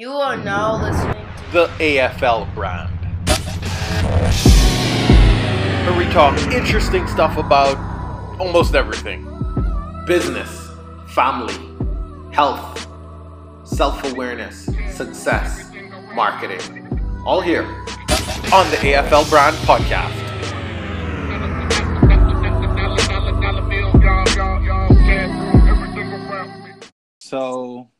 You are now listening to the AFL brand. Where we talk interesting stuff about almost everything business, family, health, self awareness, success, marketing. All here on the AFL Brand Podcast. So,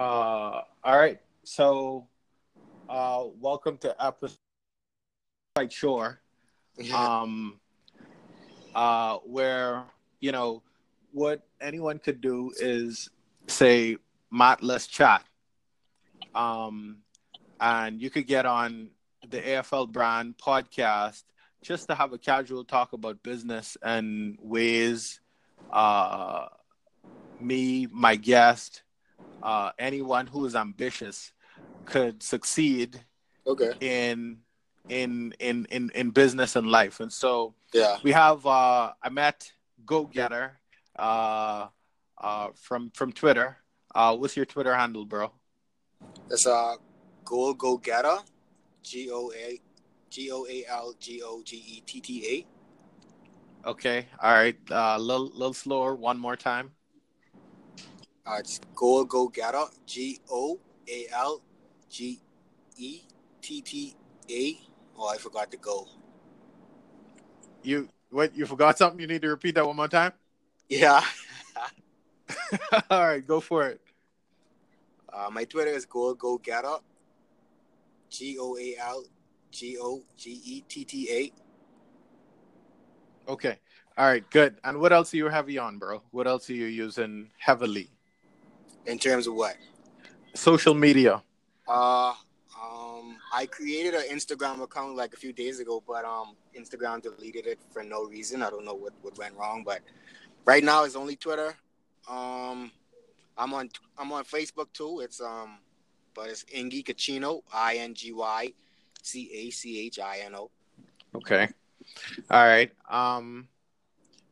uh, all right. So, uh, welcome to episode quite sure. Um, uh, where you know what anyone could do is say, "Matt, let's chat," um, and you could get on the AFL Brand podcast just to have a casual talk about business and ways. Uh, me, my guest, uh, anyone who is ambitious could succeed Okay. in in in in in business and life. And so Yeah. we have uh, I met Go Getter uh, uh, from from Twitter. Uh, what's your Twitter handle, bro? It's uh Goal Go Getter. G O A G O A L G O G E T T Okay, all right. A uh, little little slower. One more time. Uh, it's Goal Go Getter. G O A L G E T T A. Oh, I forgot to go. You what? You forgot something? You need to repeat that one more time. Yeah. all right, go for it. Uh, my Twitter is Goal Go Getter. G O A L G O G E T T A. Okay. All right, good. And what else are you heavy on, bro? What else are you using heavily? In terms of what? Social media. Uh, um, I created an Instagram account like a few days ago, but um, Instagram deleted it for no reason. I don't know what, what went wrong, but right now it's only Twitter. Um, I'm on I'm on Facebook too. It's um, but it's Ingy Cachino, I N G Y C A C H I N O. Okay. All right. Um,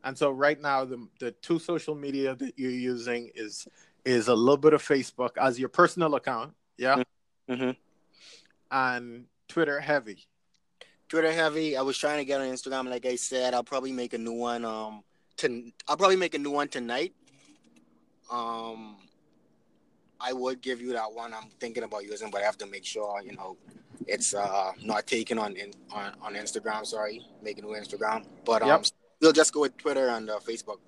and so right now the the two social media that you're using is is a little bit of Facebook as your personal account, yeah, Mm-hmm. and Twitter heavy. Twitter heavy. I was trying to get on Instagram, like I said. I'll probably make a new one. Um, to I'll probably make a new one tonight. Um, I would give you that one. I'm thinking about using, but I have to make sure you know it's uh not taken on in, on on Instagram. Sorry, make a new Instagram. But um, Yep. we'll just go with Twitter and uh, Facebook.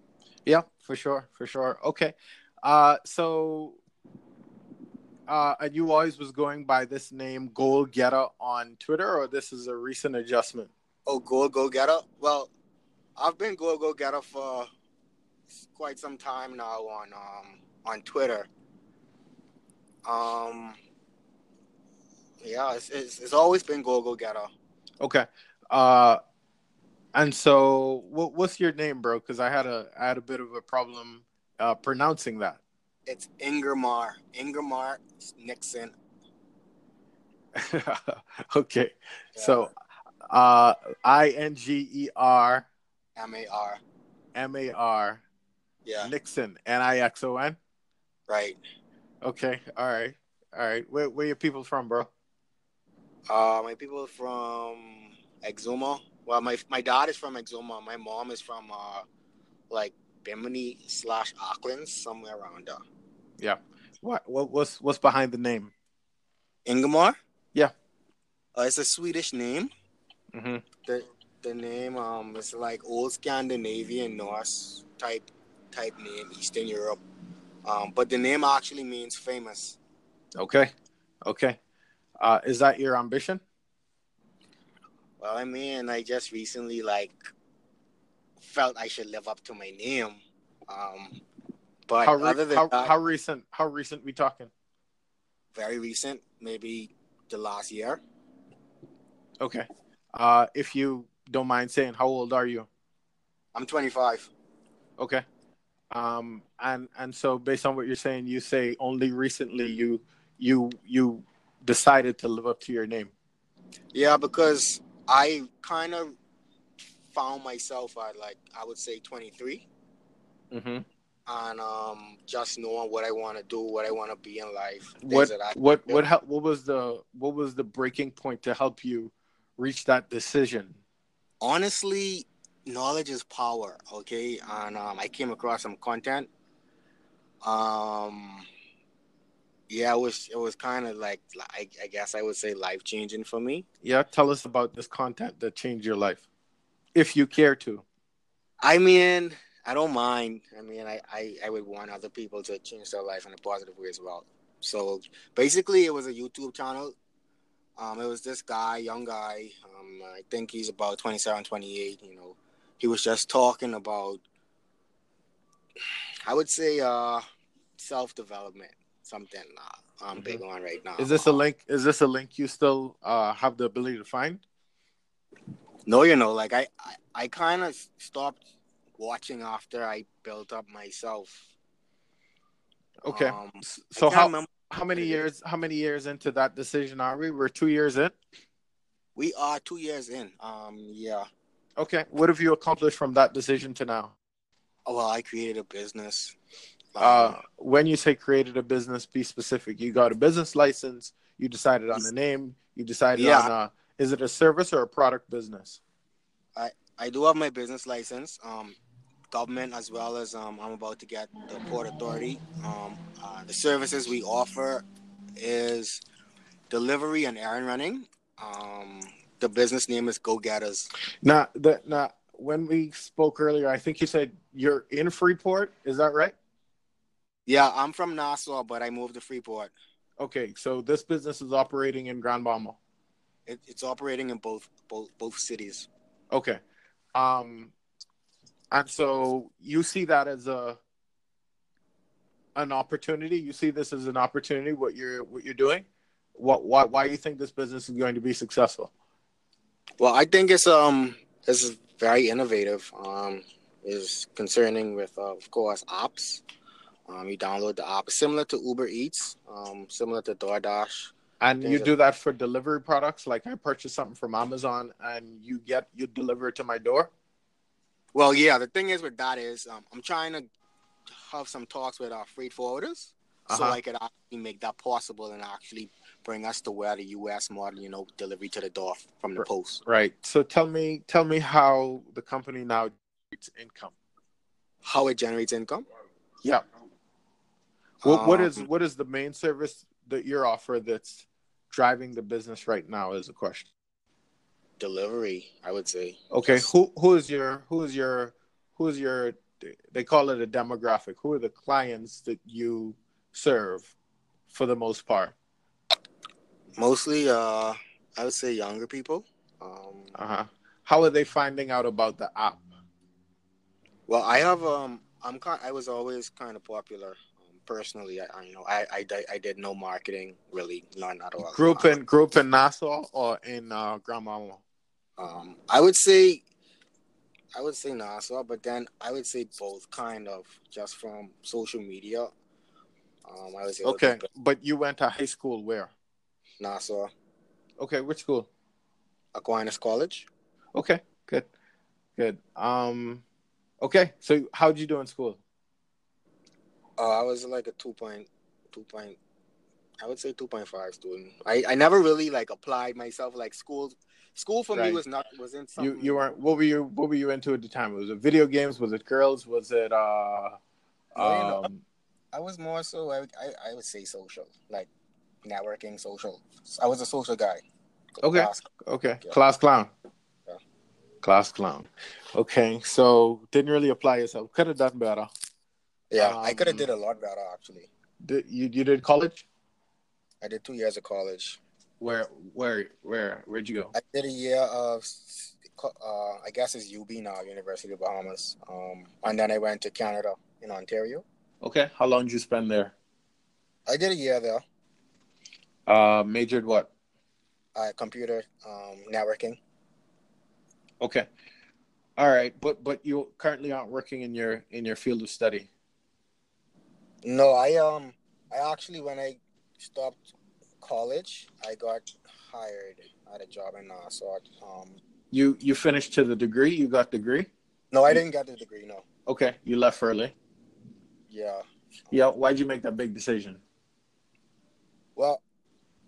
Yeah, for sure, for sure. Okay. Uh, so, uh, and you always was going by this name, Goal Getter, on Twitter, or this is a recent adjustment? Oh, go go getter. Well, I've been go go getter for quite some time now on um on Twitter. Um, yeah, it's it's, it's always been go go getter. Okay. Uh, and so, what, what's your name, bro? Because I had a I had a bit of a problem uh, pronouncing that. It's Ingermar Ingermar Nixon. okay. So, uh, I N G E R M A R. M A R Yeah, Nixon N I X O N. right. Okay. All right. All right. Where where your people from, bro? Uh, my people from Exuma. Well, my my dad is from Exuma. My mom is from uh, like Bimini slash Acklins, somewhere around there. Yeah. What what what's what's behind the name? Ingemar? Yeah. Uh, it's a Swedish name. Mm-hmm. The the name um is like old Scandinavian Norse type type name, Eastern Europe. Um, but the name actually means famous. Okay. Okay. Uh, is that your ambition? Well, I mean, I just recently like felt I should live up to my name. Um, but how, re- other than how, that, how recent? How recent we talking? very recent, maybe the last year. Okay. Uh, if you don't mind saying, how old are you? I'm 25. Okay. Um, and and so based on what you're saying, you say only recently you you you decided to live up to your name. Yeah, because I kind of found myself at like I would say 23. Mm-hmm. and um, just knowing what I want to do, what I want to be in life. What what what hel- what was the what was the breaking point to help you reach that decision? honestly, knowledge is power. Okay, and um, I came across some content. Um, yeah, it was it was kind of like I, I guess I would say life changing for me. Yeah, tell us about this content that changed your life, if you care to. I mean, I don't mind. I mean, I, I, I would want other people to change their life in a positive way as well. So basically, it was a YouTube channel. Um, it was this guy, young guy. Um, I think he's about 27, 28. You know, he was just talking about, I would say, uh, self development, something uh, I'm big on right now. Is this a Um, link? Is this a link you still uh, have the ability to find? No, you know, like I, I, I kind of stopped watching after I built up myself. Okay. Um, so how remember- how many years how many years into that decision are we? We're two years in. We are two years in. Um, yeah. Okay. What have you accomplished from that decision to now? Oh, well, I created a business. Uh, Um, when you say created a business, be specific. You got a business license. You decided on the name. You decided Yeah. on. Uh, is it a service or a product business? I I do have my business license. Um, government as well as um, I'm about to get the port authority. Um, uh, the services we offer is delivery and errand running. Um, the business name is Go Getters. Now, the, now, when we spoke earlier, I think you said you're in Freeport. Is that right? Yeah, I'm from Nassau, but I moved to Freeport. Okay, so this business is operating in Grand Bahama. It, it's operating in both both both cities. Okay, um, and so you see that as a an opportunity. You see this as an opportunity. What you're what you're doing. What why why you think this business is going to be successful? Well, I think it's um it's very innovative. Um, is concerning with uh, of course apps. Um, you download the app similar to Uber Eats, um, similar to DoorDash. And you There's do that for delivery products. Like I purchase something from Amazon, and you get you deliver it to my door. Well, yeah, the thing is with that is um, I'm trying to have some talks with our freight forwarders so Uh-huh. I could actually make that possible and actually bring us to where the U.S. model, you know, delivery to the door from the post. Right. So tell me tell me how the company now generates income. How it generates income? Yeah. What what is Um, what is the main service that you're offer that's driving the business right now is a question. delivery? I would say. Okay, who who is your who is your who is your they call it a demographic. Who are the clients that you serve for the most part? Mostly, uh, I would say younger people. Um, Uh-huh. How are they finding out about the app? well, I have um, I'm kind. I was always kind of popular. Um, personally, I, I you know I, I I did no marketing really, none at all. Group in group in Nassau or in uh, Grand Bahama? Um, I would say, I would say Nassau, but then I would say both, kind of, just from social media. Um, I was Okay, to but you went to high school where? Nassau Okay, which school? Aquinas College. Okay, good, good. Um, okay. So how'd you do in school? Uh, I was like a two point, two point, I would say two point five student. I, I never really like applied myself like school. School for me was not wasn't You something. you weren't. What were you What were you into at the time? Was it video games? Was it girls? Was it uh? No, you know, Um, I was more so I, I I would say social, like networking, social. I was a social guy. Okay. Class- okay, Yeah. class clown. Yeah. Class clown. Okay, so didn't really apply yourself. Could have done better. Yeah, I could have Um, did a lot better actually. Did, you you did college? I did two years of college. Where where where where'd you go? I did a year of, uh, I guess it's UB now, University of Bahamas. Um, and then I went to Canada in Ontario. Okay, how long did you spend there? I did a year there, Uh, majored what? uh, computer um, networking. Okay. All right, but but you currently aren't working in your in your field of study. No, I um, I actually when I stopped college, I got hired at a job in Nassau. Um, You you finished to the degree. You got degree. no, I didn't get the degree. No, Okay, you left early. Yeah. Yeah. Why'd you make that big decision? Well,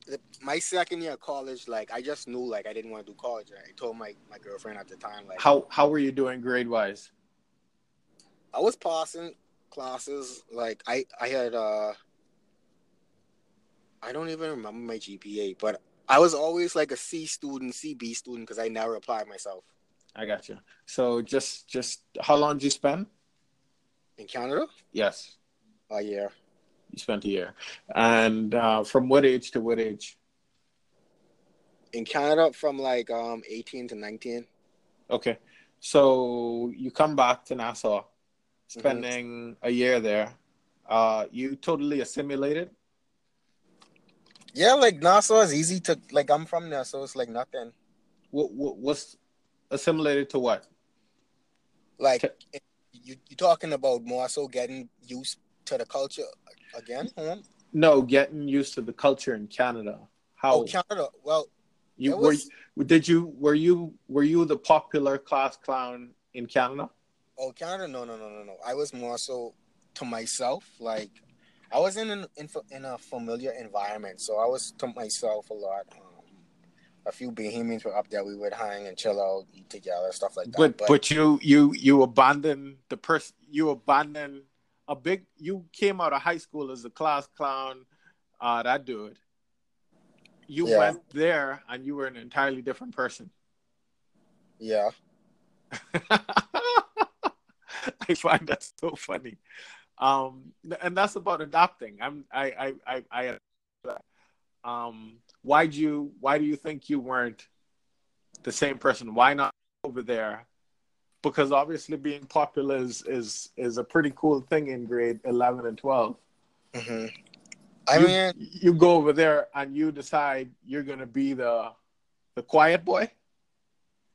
the, my second year of college, like I just knew like I didn't want to do college. I told my, my girlfriend at the time, like How how were you doing grade wise? I was passing classes. Like I I had uh I don't even remember my GPA, but I was always like a C student, C B student because I never applied myself I got you. So just just how long did you spend? in Canada. Yes, A year. you spent a year. And uh, from what age to what age? In Canada, from like um 18 to 19. Okay. So you come back to Nassau, spending a year there. Uh, you totally assimilated. Yeah, like Nassau is easy to like. I'm from there, so it's like nothing. What, what what's assimilated to what? Like you you talking about more so getting used to the culture again? huh? No, getting used to the culture in Canada. How Oh, Canada. Well, you it were? Did you were you were you the popular class clown in Canada? Oh Canada. No, no, no, no, no. I was more so to myself. Like I was in an in, in a familiar environment, so I was to myself a lot. Um, a few Bahamians were up there. We would hang and chill out, eat together, stuff like that. but but you you you abandon the person you abandon a big you came out of high school as a class clown uh that dude you Yeah. went there and you were an entirely different person yeah, i find that so funny. Um and that's about adopting. I'm i i i, I um why do you why do you think you weren't the same person? Why not over there? Because obviously being popular is is is a pretty cool thing in grade 11 and 12 hmm I you, mean, you go over there and you decide you're gonna be the the quiet boy?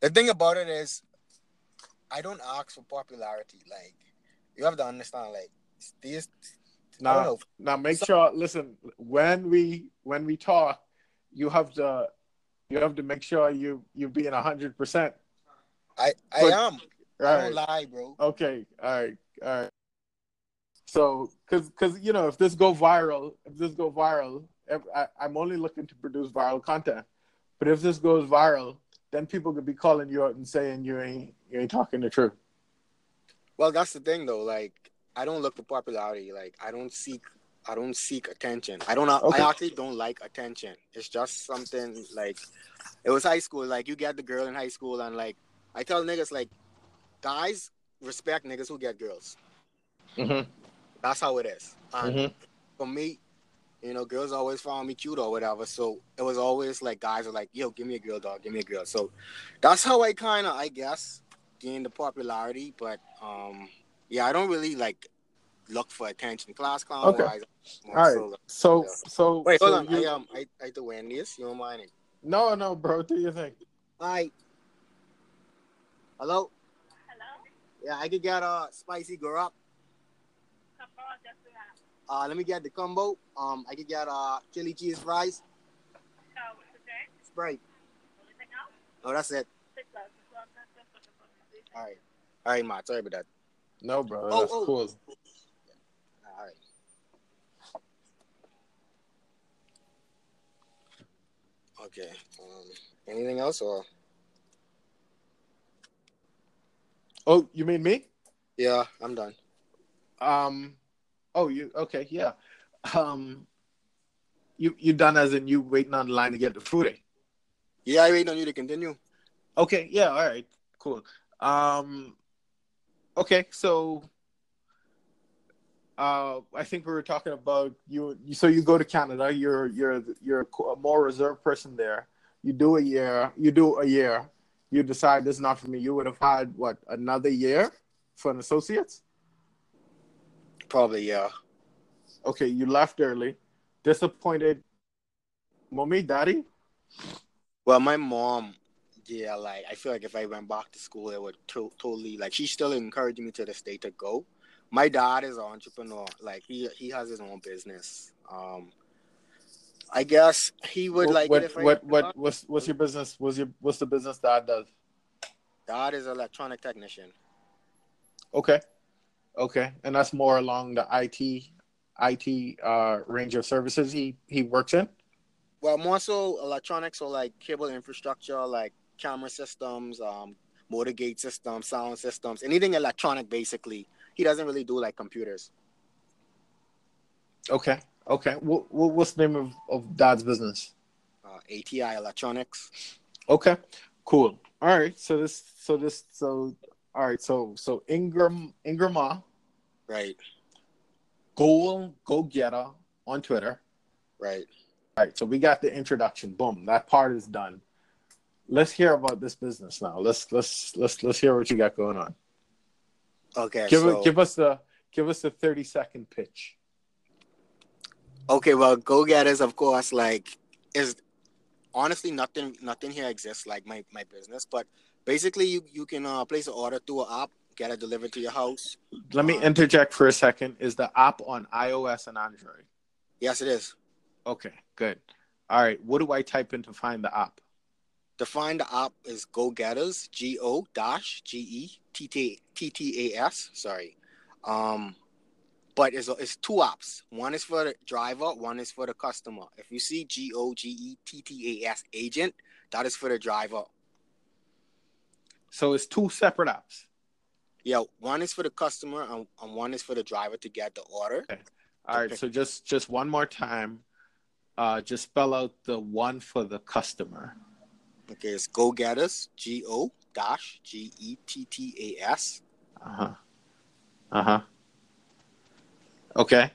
the thing about it is, I don't ask for popularity. Like you have to understand, like this. Now now make So- sure listen when we when we talk you have to you have to make sure you you being 100 percent I I But- am. I don't lie, bro. Okay, all right, all right. So, cause, cause you know, if this go viral, if this go viral, if, I, I'm only looking to produce viral content. But if this goes viral, then people could be calling you out and saying you ain't you ain't talking the truth. Well, that's the thing, though. Like I don't look for popularity. Like I don't seek. I don't seek attention. I don't. Okay. I actually don't like attention. It's just something like it was high school. Like you get the girl in high school, and like I tell niggas, like guys respect niggas who get girls. Mm-hmm. That's how it is. And for me, you know, girls always found me cute or whatever. So it was always like guys are like, "Yo, give me a girl, dog. Give me a girl." So that's how I kind of, I guess, gained the popularity. But um, yeah, I don't really like look for attention. Class clown Okay. wise. All right. So, so Wait, so hold on. you- I um, I I to win this. You don't mind it? no, no, bro. Do your thing. Hi. Hello. Hello. Yeah, I could get a spicy garak. Uh, let me get the combo. Um, I could get uh chili cheese fries. Sprite. Oh, that's it. All right. All right, Matt. Sorry about that. No, bro. Oh, That's oh. cool. All right. Okay. Um, anything else or? Oh, you mean me? Yeah, I'm done. Um, oh, you okay? Yeah. Um, you you done as in you waiting on the line to get the food? eh? Yeah, I wait on you to continue. Okay, yeah, all right, cool. Um, okay, so uh, I think we were talking about you. you- So you go to Canada. You're you're you're a more reserved person there. You do a year. You do a year. You decide this is not for me. You would have had what another year for an associate's. Probably, yeah. Okay, you left early. Disappointed, mommy, daddy. Well, my mom, yeah, like I feel like if I went back to school, it would to- totally like she's still encouraging me to this day to go. My dad is an entrepreneur, like he he has his own business. Um, I guess he would like what it if what what what's what's your business? What's your what's the business dad does? Dad is an electronic technician. Okay. Okay, and that's more along the IT IT uh, range of services he he works in. Well, more so electronics, so like cable infrastructure, like camera systems, um, motor gate systems, sound systems, anything electronic. Basically, he doesn't really do like computers. Okay, okay. What, what's the name of, of Dad's business? Uh, ATI Electronics. Okay, cool. All right. So this, so this, so all right. So so Ingram Ingrama, Right, goal go getter on Twitter. right. All right. So we got the introduction. Boom. That part is done. Let's hear about this business now. Let's let's let's let's hear what you got going on. Okay. Give so, give us the give us the thirty second pitch. Okay, well, go getters, of course, like is honestly nothing. Nothing here exists like my my business, but basically, you you can uh, place an order through an app, get it delivered to your house. Let me Um, interject for a second. Is the app on iOS and Android? Yes, it is. Okay, good. All right. What do I type in to find the app? To find the app is Go Getters, G O dash G E T T T T A S. Sorry, um, but it's it's two apps. One is for the driver, one is for the customer. If you see G O G E T T A S agent, that is for the driver. So it's two separate apps. Yeah, one is for the customer and, and one is for the driver to get the order. All right. Okay. So just just one more time. Uh, just spell out the one for the customer. Okay, it's Go Getters, G O dash G E T T A S. Uh huh. Uh huh. Okay.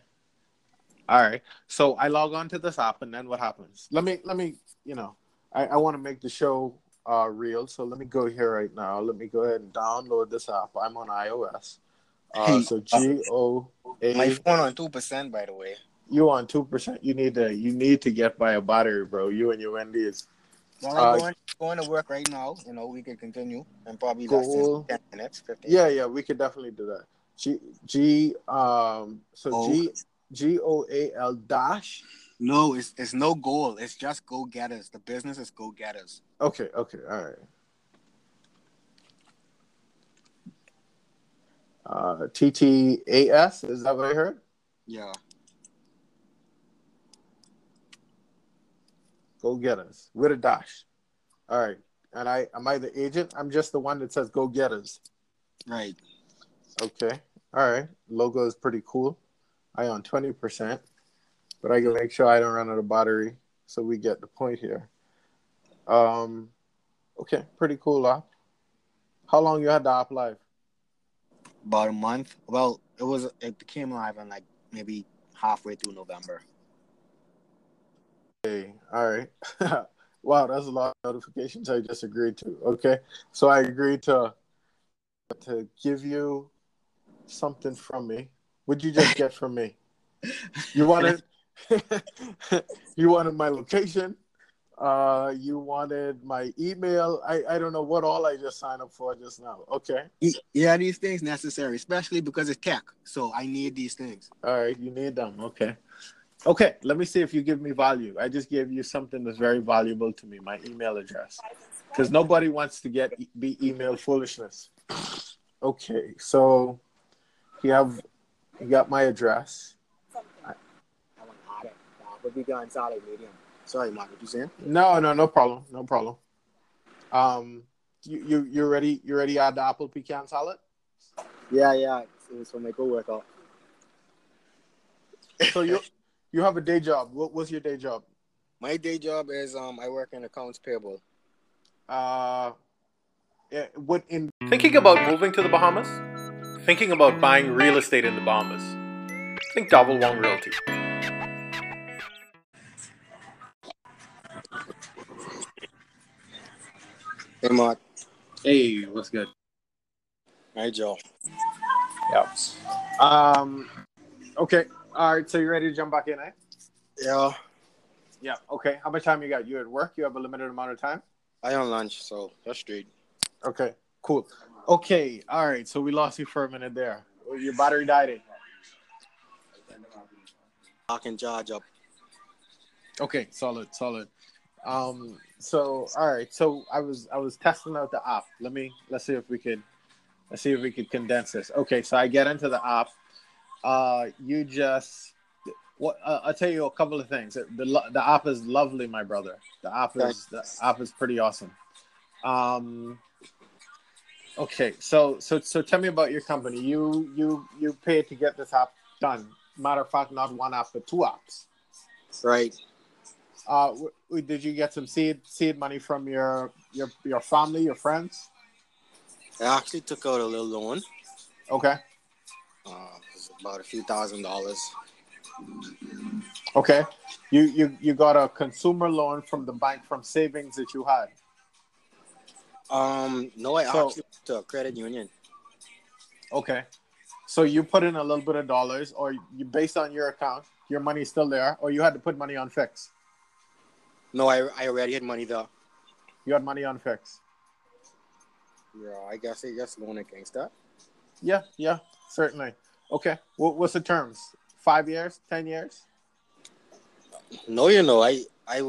All right. So I log on to this app, and then what happens? Let me let me you know I, I want to make the show uh, real, so let me go here right now. Let me go ahead and download this app. I'm on iOS. Uh, Hey, so G O My phone on two percent, by the way. You on two percent? You need to you need to get by a battery, bro. You and your Wendy is Well, Uh, I'm going, going to work right now. You know, we can continue and probably than ten minutes, fifteen. yeah yeah. We could definitely do that. G G um so O. G G O A L dash. No, it's it's no goal. It's just Go Getters. The business is Go Getters. Okay, okay, all right. Uh, TTAS, is that what I heard? Yeah. Go get us with a dash. All right. And I am I the agent? I'm just the one that says go get us. Right. Okay. All right. Logo is pretty cool. I on 20%, but I can make sure I don't run out of battery. So we get the point here. Um, okay. Pretty cool app. How long you had the app live? About a month. Well, it was it came live on like maybe halfway through November. Okay, all right. wow, that's a lot of notifications I just agreed to. Okay, so I agreed to to give you something from me. What'd you just get from me? You wanted you wanted my location. Uh, you wanted my email. I I don't know what all I just signed up for just now. Okay, Yeah, these things necessary, especially because it's tech. So I need these things. all right. You need them. Okay. Okay, let me see if you give me value. I just gave you something that's very valuable to me, my email address. Because nobody wants to get be email foolishness. Okay, so you have you got my address. I want to add it. But we got solid medium. Sorry, Mark. What you saying? No, no, no problem, no problem. Um, you you you ready? You ready? to Add the apple pecan salad. Yeah, yeah. It was for my co-worker. So you you have a day job. What was your day job? My day job is um I work in accounts payable. Uh, yeah, what in Thinking about moving to the Bahamas? Thinking about buying real estate in the Bahamas? Think Double Wong Realty. Hey, Mark. Hey, what's good? Hey, Joe. Yeah. Um. Okay. All right. So you ready to jump back in, eh? Yeah. Yeah. Okay. How much time you got? You at work? You have a limited amount of time? I on lunch, so that's straight. Okay. Cool. Okay. All right. So we lost you for a minute there. Your battery died. In. I can charge up. Okay. Solid. Solid. Um. So all right. So I was I was testing out the app. Let me let's see if we could Let's see if we could condense this. Okay, so I get into the app. Uh, you just what? Uh, I'll tell you a couple of things. The lo- the app is lovely, my brother. The app is the app is pretty awesome. Um, okay, so so so tell me about your company. You you you paid to get this app done. Matter of fact, not one app, but two apps. Right. Uh, did you get some seed seed money from your your your family, your friends? I actually took out a little loan. Okay, Uh, it was about a few thousand dollars. okay. You you you got a consumer loan from the bank from savings that you had. Um, no, I So- actually went to a credit union. Okay, so you put in a little bit of dollars, or you based on your account, your money's still there, or you had to put money on fix. No, I, I already had money though. You had money on fix. Yeah, I guess I guess loan against that. Yeah, yeah, certainly. Okay, what, what's the terms? Five years, ten years? No, you know, I I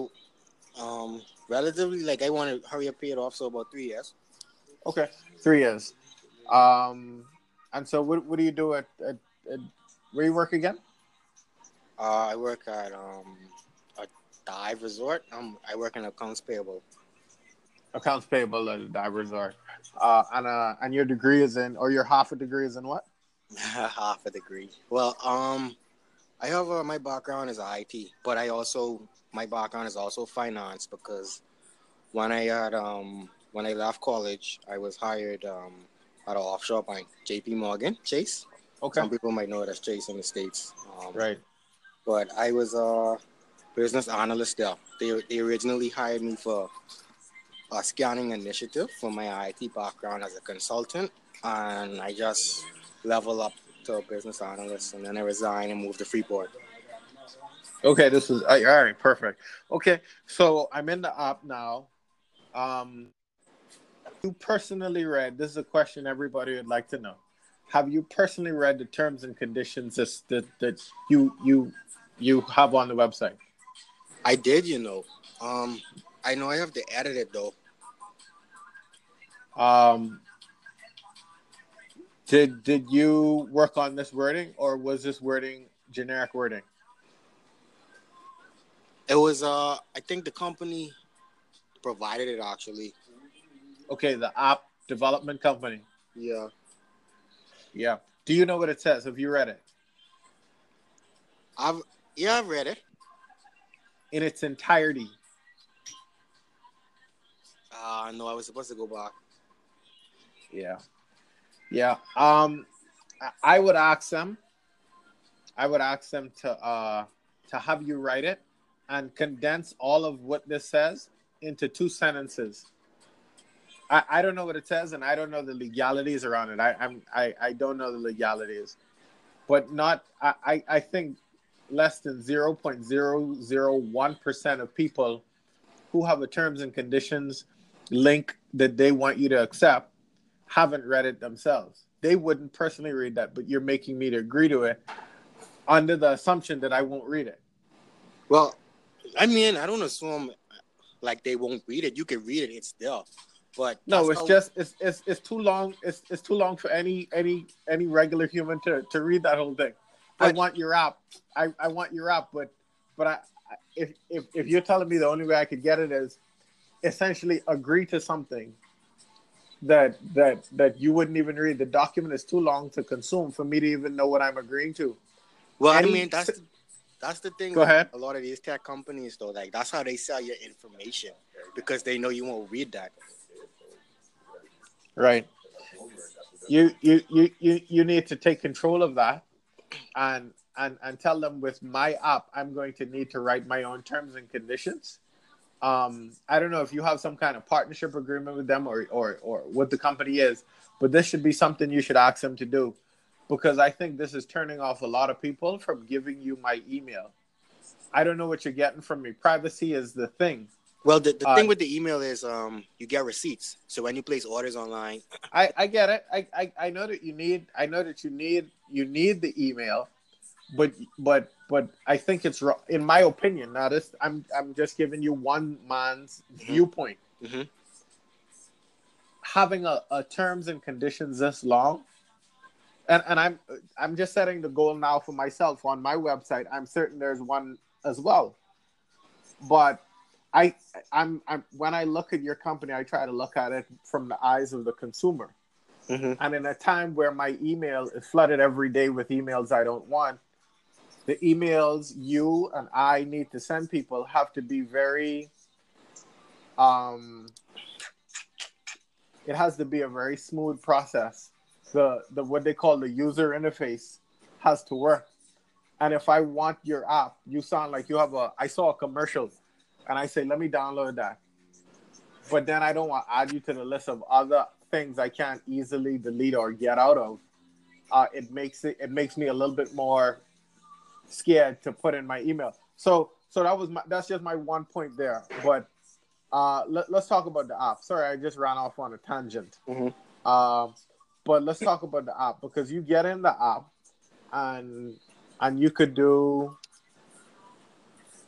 um relatively like I want to hurry up pay it off, so about three years. Okay, three years. Um, and so what what do you do at, at, at where you work again? Uh, I work at um dive resort. Um, I work in accounts payable. Accounts payable at a dive resort. Uh, and uh, and your degree is in, or your half a degree is in what? Half a degree. Well, um, I have uh, my background is IT, but I also my background is also finance because when I had um when I left college, I was hired um at an offshore bank, J.P. Morgan Chase. Okay, Some people might know it as Chase in the states. Um, right. but I was a business analyst there. They, they originally hired me for a scanning initiative for my IT background as a consultant, and I just level up to a business analyst, and then I resigned and moved to Freeport. Okay, this is all right. Perfect. Okay, so I'm in the app now. Um, you personally read? This is a question everybody would like to know. Have you personally read the terms and conditions that that, that you you you have on the website? I did, you know. Um, I know I have to edit it though. Um, did did you work on this wording, or was this wording generic wording? It was uh, I think the company provided it actually. Okay, the app development company. Yeah. Yeah. Do you know what it says? Have you read it I've yeah, I've read it. In its entirety? Uh no, I was supposed to go back. Yeah. Yeah. Um I- would ask them I would ask them to uh to have you write it and condense all of what this says into two sentences. I, I don't know what it says and I don't know the legalities around it. I I'm I, I don't know the legalities. But not I, I, I think less than zero point zero zero one percent of people who have a terms and conditions link that they want you to accept haven't read it themselves. They wouldn't personally read that, but you're making me to agree to it under the assumption that I won't read it. Well, I mean, I don't assume like they won't read it. You can read it; it's there. But No, it's how- just it's it's it's too long. It's it's too long for any any any regular human to to read that whole thing. I want your app. I I want your app, but but I if if if you're telling me the only way I could get it is essentially agree to something that that that you wouldn't even read. The document is too long to consume for me to even know what I'm agreeing to. Well, any- I mean, that's the, that's the thing. Go with ahead. A lot of these tech companies, though, like that's how they sell your information because they know you won't read that. Right. You you you you you need to take control of that and and and tell them with my app I'm going to need to write my own terms and conditions. Um I don't know if you have some kind of partnership agreement with them or or or what the company is, but this should be something you should ask them to do because I think this is turning off a lot of people from giving you my email. I don't know what you're getting from me. Privacy is the thing. Well, the, the Uh, thing with the email is, um, you get receipts. So when you place orders online, I, I get it. I, I, I know that you need I know that you need you need the email, but but but I think it's wrong in my opinion. Now this I'm I'm just giving you one man's viewpoint. Mhm. having a, a terms and conditions this long, and and I'm I'm just setting the goal now for myself on my website. I'm certain there's one as well, but I I'm, I'm when I look at your company, I try to look at it from the eyes of the consumer. Mhm. And in a time where my email is flooded every day with emails I don't want, the emails you and I need to send people have to be very um it has to be a very smooth process. The the what they call the user interface has to work. And if I want your app, you sound like you have a I saw a commercial and I say, let me download that. But then I don't want to add you to the list of other things I can't easily delete or get out of. Uh, it makes it it makes me a little bit more scared to put in my email. So so that was my that's just my one point there. But uh, let, let's talk about the app. Sorry, I just ran off on a tangent. Mhm. Um, but let's talk about the app because you get in the app and and you could do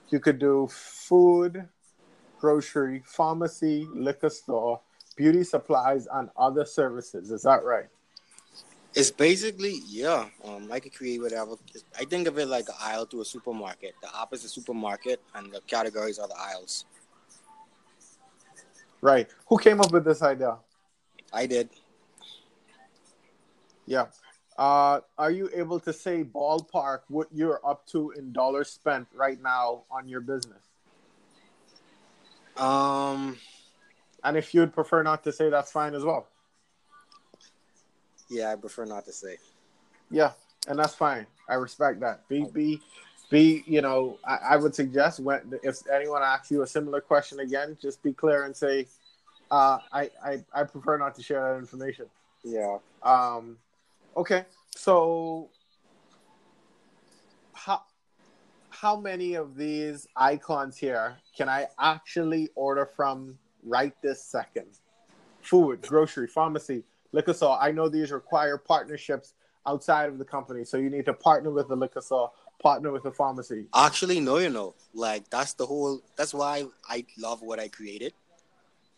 you could do food, grocery, pharmacy, liquor store, beauty supplies, and other services. Is that right? It's basically yeah. Um, I could create whatever. I think of it like an aisle to a supermarket. The app is a supermarket, and the categories are the aisles. Right. Who came up with this idea? I did. Yeah. Uh, are you able to say ballpark what you're up to in dollars spent right now on your business? Um, And if you'd prefer not to say, that's fine as well. yeah, I prefer not to say. Yeah, and that's fine. I respect that. Be be be. You know, I, I would suggest when if anyone asks you a similar question again, just be clear and say, uh, I I I prefer not to share that information. Yeah. Um, okay, so how how many of these icons here can I actually order from right this second? Food, grocery, pharmacy, liquor store. I know these require partnerships outside of the company, so you need to partner with the liquor store, partner with the pharmacy. Actually, no, you know, like that's the whole. That's why I love what I created,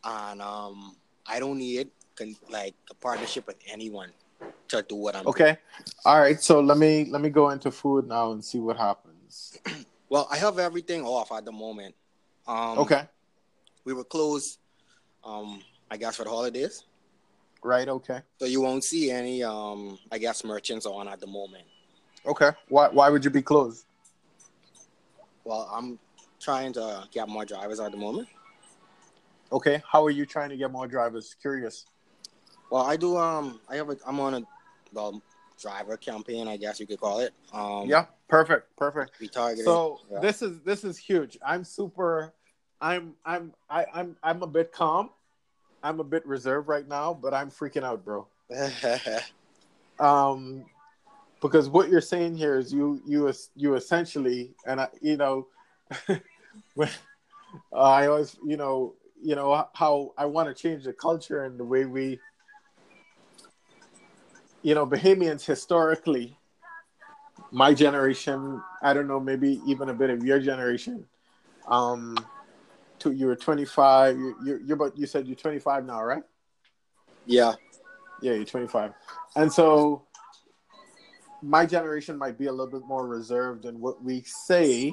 and um, I don't need con- like a partnership with anyone to do what I'm. doing. Okay, all right. So let me let me go into food now and see what happens. Well, I have everything off at the moment. Um, Okay, We were closed. Um, I guess for the holidays, right. Okay, so you won't see any. Um, I guess merchants on at the moment. okay. Why why would you be closed? Well, I'm trying to get more drivers at the moment. Okay, how are you trying to get more drivers? Curious. Well, I do. Um, I have. A, I'm on a well, driver campaign, I guess you could call it. Um, Yeah, perfect, perfect. We targeted. So yeah. this is this is huge. I'm super. I'm I'm I, I'm I'm a bit calm. I'm a bit reserved right now, but I'm freaking out, bro. Um, because what you're saying here is you you you essentially, and I, you know, when uh, I always you know you know how I want to change the culture and the way we, you know, Bahamians historically, my generation, I don't know, maybe even a bit of your generation. Um, to you were 25. You you're, you're about you said you're 25 now, right? yeah. Yeah, you're 25. And so my generation might be a little bit more reserved in what we say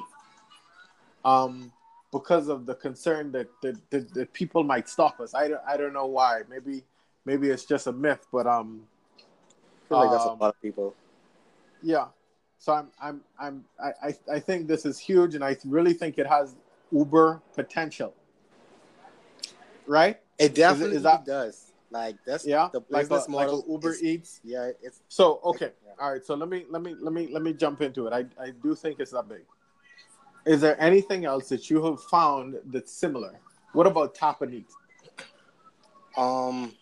um, because of the concern that, that, that, that people might stop us. I don't, I don't know why. Maybe maybe it's just a myth, but um, feel like that's a Um, lot of people. yeah. So I'm I'm I'm I, I, I think this is huge and I really think it has Uber potential. Right? It definitely is that- does. Like that's Yeah. the like a, business like a model. Uber is- Eats. Yeah, it's So okay, Yeah. all right. So let me let me let me let me jump into it. I I do think it's that big. Is there anything else that you have found that's similar? What about Tap and Eat? um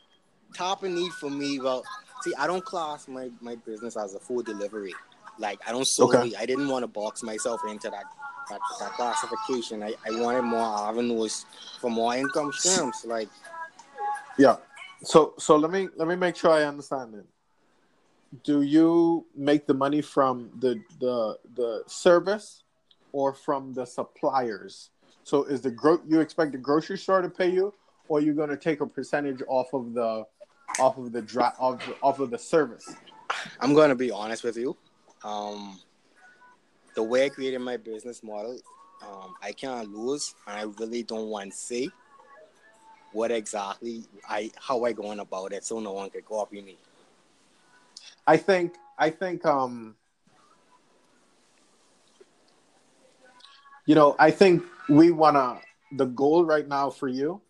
top and for me. Well, see, I don't class my my business as a food delivery. Like I don't solely. I didn't want to box myself into that that, that classification. I, I wanted more avenues for more income streams. Like Yeah. So so let me let me make sure I understand it. Do you make the money from the the the service or from the suppliers? So is the gro- you expect the grocery store to pay you or you're going to take a percentage off of the off of the dri- off, off of the service? I'm going to be honest with you. Um, the way I created my business model, um, I can't lose, and I really don't want to say what exactly I how I going about it, so no one can copy me. I think I think um you know, I think we want to the goal right now for you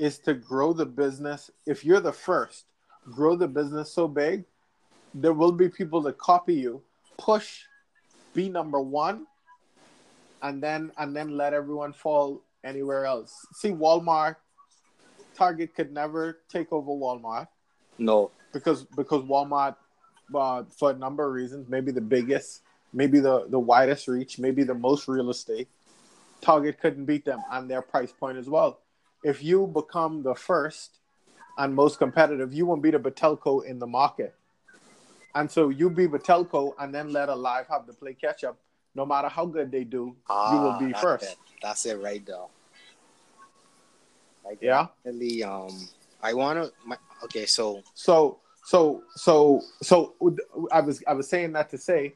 is to grow the business. If you're the first, grow the business so big, there will be people that copy you, push be number 1 and then and then let everyone fall anywhere else. See Walmart Target could never take over Walmart. No, because because Walmart, uh, for a number of reasons, maybe the biggest, maybe the the widest reach, maybe the most real estate. Target couldn't beat them on their price point as well. If you become the first and most competitive, you won't beat a Batelco in the market. And so you be Batelco and then let Aliv have to play catch up. No matter how good they do, ah, you will be that's first. It. That's it right there. Like Yeah. definitely, um, I want to. My, okay, so So so so so I was I was saying that to say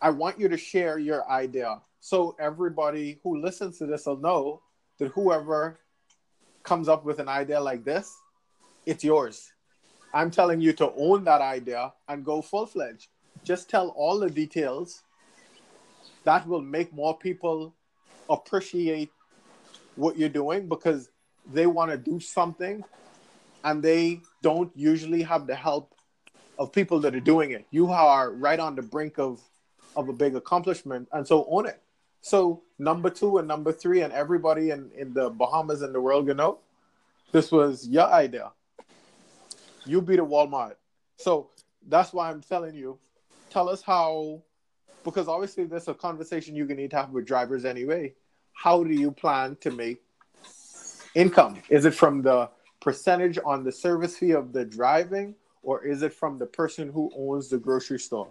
I want you to share your idea so everybody who listens to this will know that whoever comes up with an idea like this, it's yours. I'm telling you to own that idea and go full fledged. Just tell all the details. That will make more people appreciate what you're doing because they want to do something and they don't usually have the help of people that are doing it. You are right on the brink of of a big accomplishment, and so own it. So number two and number three, and everybody in in the Bahamas and the world, you know, this was your idea. You beat a Walmart, so that's why I'm telling you. Tell us how, because obviously there's a conversation you're gonna need to have with drivers anyway. How do you plan to make income? Is it from the percentage on the service fee of the driving, or is it from the person who owns the grocery store?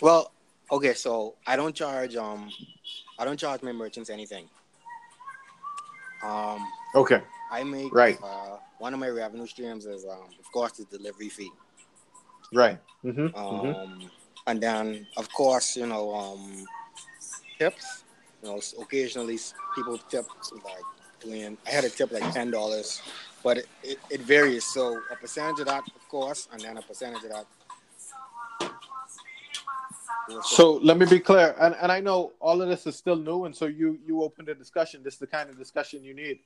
well, okay, so I don't charge um, I don't charge my merchants anything. Um, Okay. I make Right. Uh, one of my revenue streams is um, of course, the delivery fee. Right. Mm-hmm. Um, and then of course, you know, um, tips. You know, occasionally people tip like when I had a tip like ten dollars, but it, it, it varies. So a percentage of that, of course, and then a percentage of that. So let me be clear, and, and I know all of this is still new, and so you you opened a discussion. This is the kind of discussion you need.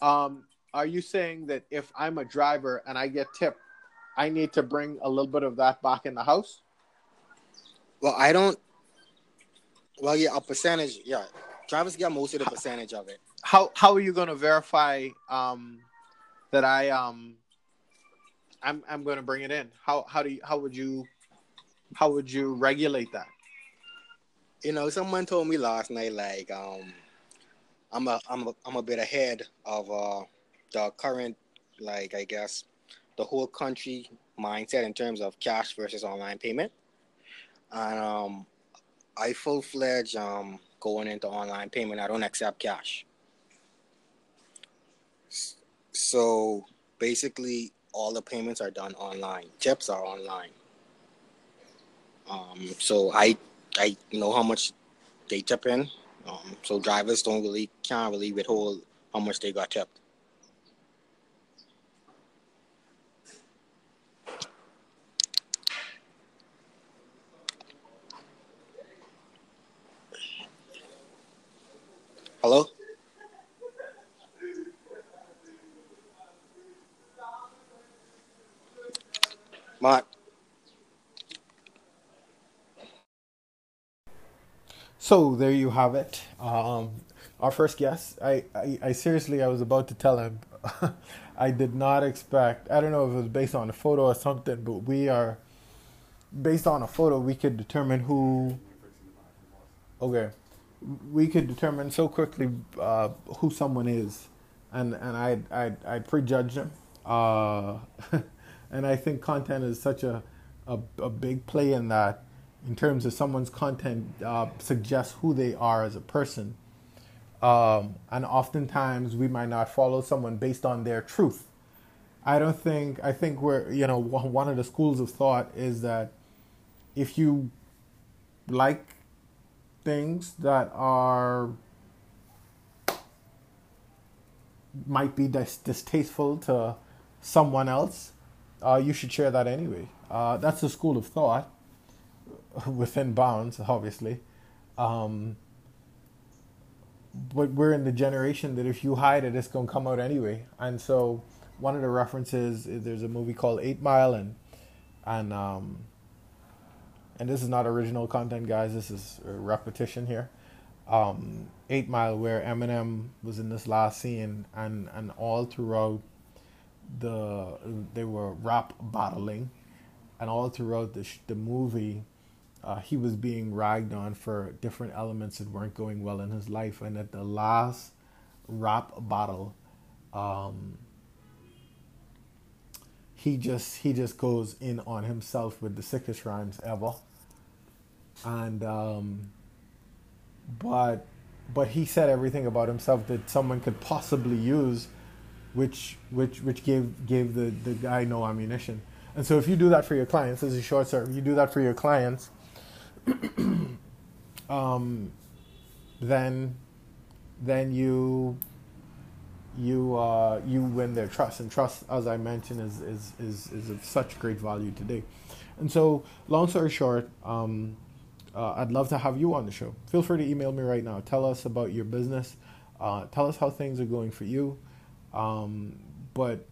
Um, are you saying that if I'm a driver and I get tipped, I need to bring a little bit of that back in the house? Well, I don't. Well, yeah, a percentage. Yeah, drivers get most of the percentage of it. How how are you going to verify um, that I um I'm I'm going to bring it in? How how do you how would you how would you regulate that? You know, someone told me last night like um, I'm a I'm a I'm a bit ahead of uh the current like I guess the whole country mindset in terms of cash versus online payment, and um, I full fledged um going into online payment. I don't accept cash. So basically, all the payments are done online. Tips are online. Um, so I I know how much they tip in. Um, so drivers don't really can't really withhold how much they got tipped. Hello? Mark. So there you have it. Um, our first guest. I, I, I seriously, I was about to tell him. I did not expect. I don't know if it was based on a photo or something, but we are based on a photo. We could determine who. Okay, we could determine so quickly uh, who someone is, and and I I I prejudge them. Uh, and I think content is such a, a a big play in that in terms of someone's content uh, suggests who they are as a person. Um, and oftentimes we might not follow someone based on their truth. I don't think, I think we're, you know, one of the schools of thought is that if you like things that are might be dis- distasteful to someone else, uh, you should share that anyway. Uh, that's a school of thought within bounds, obviously. Um, but we're in the generation that if you hide it, it's gonna come out anyway. And so, one of the references there's a movie called Eight Mile, and and um, and this is not original content, guys. This is repetition here. Um, Eight Mile, where Eminem was in this last scene, and and all throughout the they were rap battling, and all throughout the sh- the movie, uh, he was being ragged on for different elements that weren't going well in his life, and at the last rap battle, um, he just he just goes in on himself with the sickest rhymes ever, and um, but but he said everything about himself that someone could possibly use, which which which gave gave the the guy no ammunition. And so if you do that for your clients, as a short serve, you do that for your clients, um, then then you you uh, you win their trust, and trust, as I mentioned, is is is is of such great value today. And so, long story short, um, uh, I'd love to have you on the show. Feel free to email me right now. Tell us about your business. Uh, tell us how things are going for you. Um, but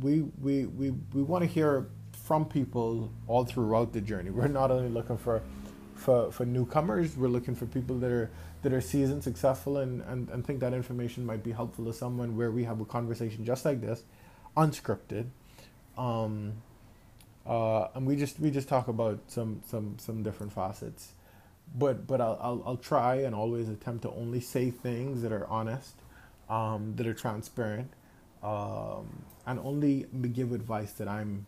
we we we we want to hear from people all throughout the journey. We're not only looking for for, for newcomers, we're looking for people that are that are seasoned, successful, and, and, and think that information might be helpful to someone where we have a conversation just like this, unscripted. Um, uh, and we just we just talk about some some some different facets, but but I'll I'll, I'll try and always attempt to only say things that are honest, um, that are transparent, um, and only give advice that I'm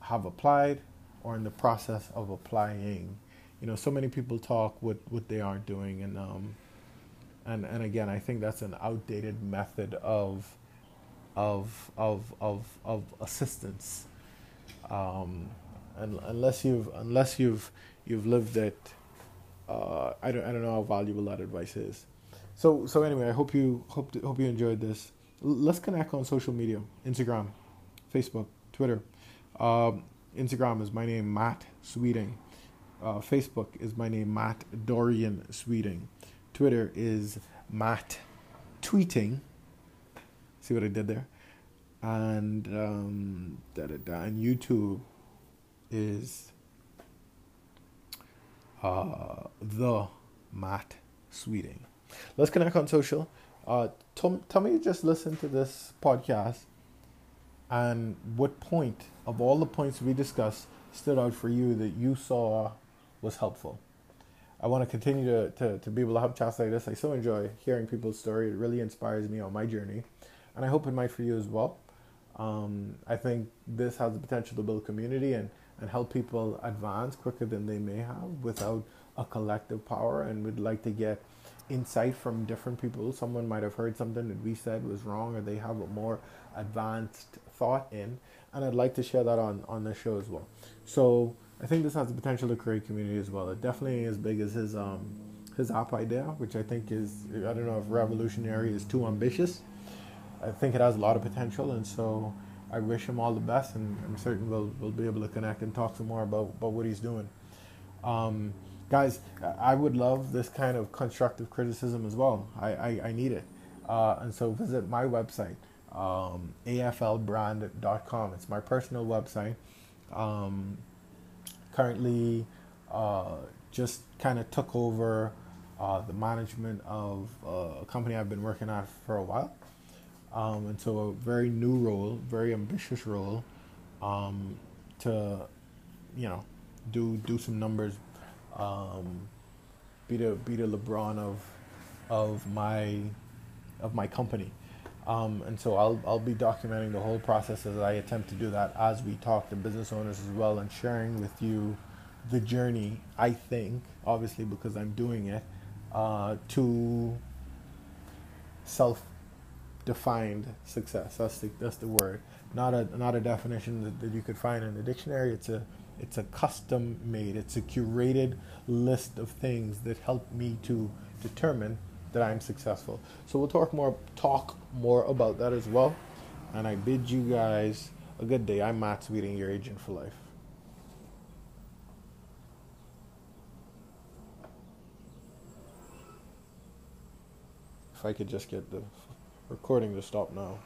have applied or in the process of applying. You know, so many people talk what what they aren't doing, and um, and and again, I think that's an outdated method of of of of of assistance um, and unless you've unless you've you've lived it, uh, I don't I don't know how valuable that advice is. So so anyway, I hope you hope to, hope you enjoyed this. L- let's connect on social media: Instagram, Facebook, Twitter. Um, Instagram is my name Matt Sweeting. Uh, Facebook is my name Matt Dorian Sweeting. Twitter is Matt Tweeting. See what I did there? and um, da, da, da. and YouTube is uh, the Matt Sweeting. Let's connect on social. Uh, tell, tell me you just listen to this podcast and what point of all the points we discussed stood out for you that you saw was helpful. I want to continue to, to, to be able to have chats like this. I so enjoy hearing people's story. It really inspires me on my journey. And I hope it might for you as well. Um, I think this has the potential to build community and, and help people advance quicker than they may have without a collective power. And we'd like to get insight from different people. Someone might have heard something that we said was wrong, or they have a more advanced thought in. And I'd like to share that on, on the show as well. So I think this has the potential to create community as well. It definitely ain't as big as his um his app idea, which I think is I don't know if revolutionary is too ambitious I think it has a lot of potential, and so I wish him all the best, and I'm certain we'll we'll be able to connect and talk some more about about what he's doing. Um, guys, I would love this kind of constructive criticism as well. I I, I need it, uh, and so visit my website, um, aflbrand.com. It's my personal website. Um, currently, uh, just kind of took over uh, the management of uh, a company I've been working at for a while. Um, and so a very new role, very ambitious role, um, to, you know, do do some numbers, um, be the be the LeBron of of my of my company. Um, and so I'll I'll be documenting the whole process as I attempt to do that as we talk to business owners as well and sharing with you the journey I think obviously because I'm doing it uh, to self-defined success. That's the that's the word. Not a not a definition that, that you could find in the dictionary. It's a it's a custom made. It's a curated list of things that help me to determine that I'm successful. So we'll talk more talk more about that as well. And I bid you guys a good day. I'm Matt Sweeting, your agent for life. If I could just get the recording to stop now.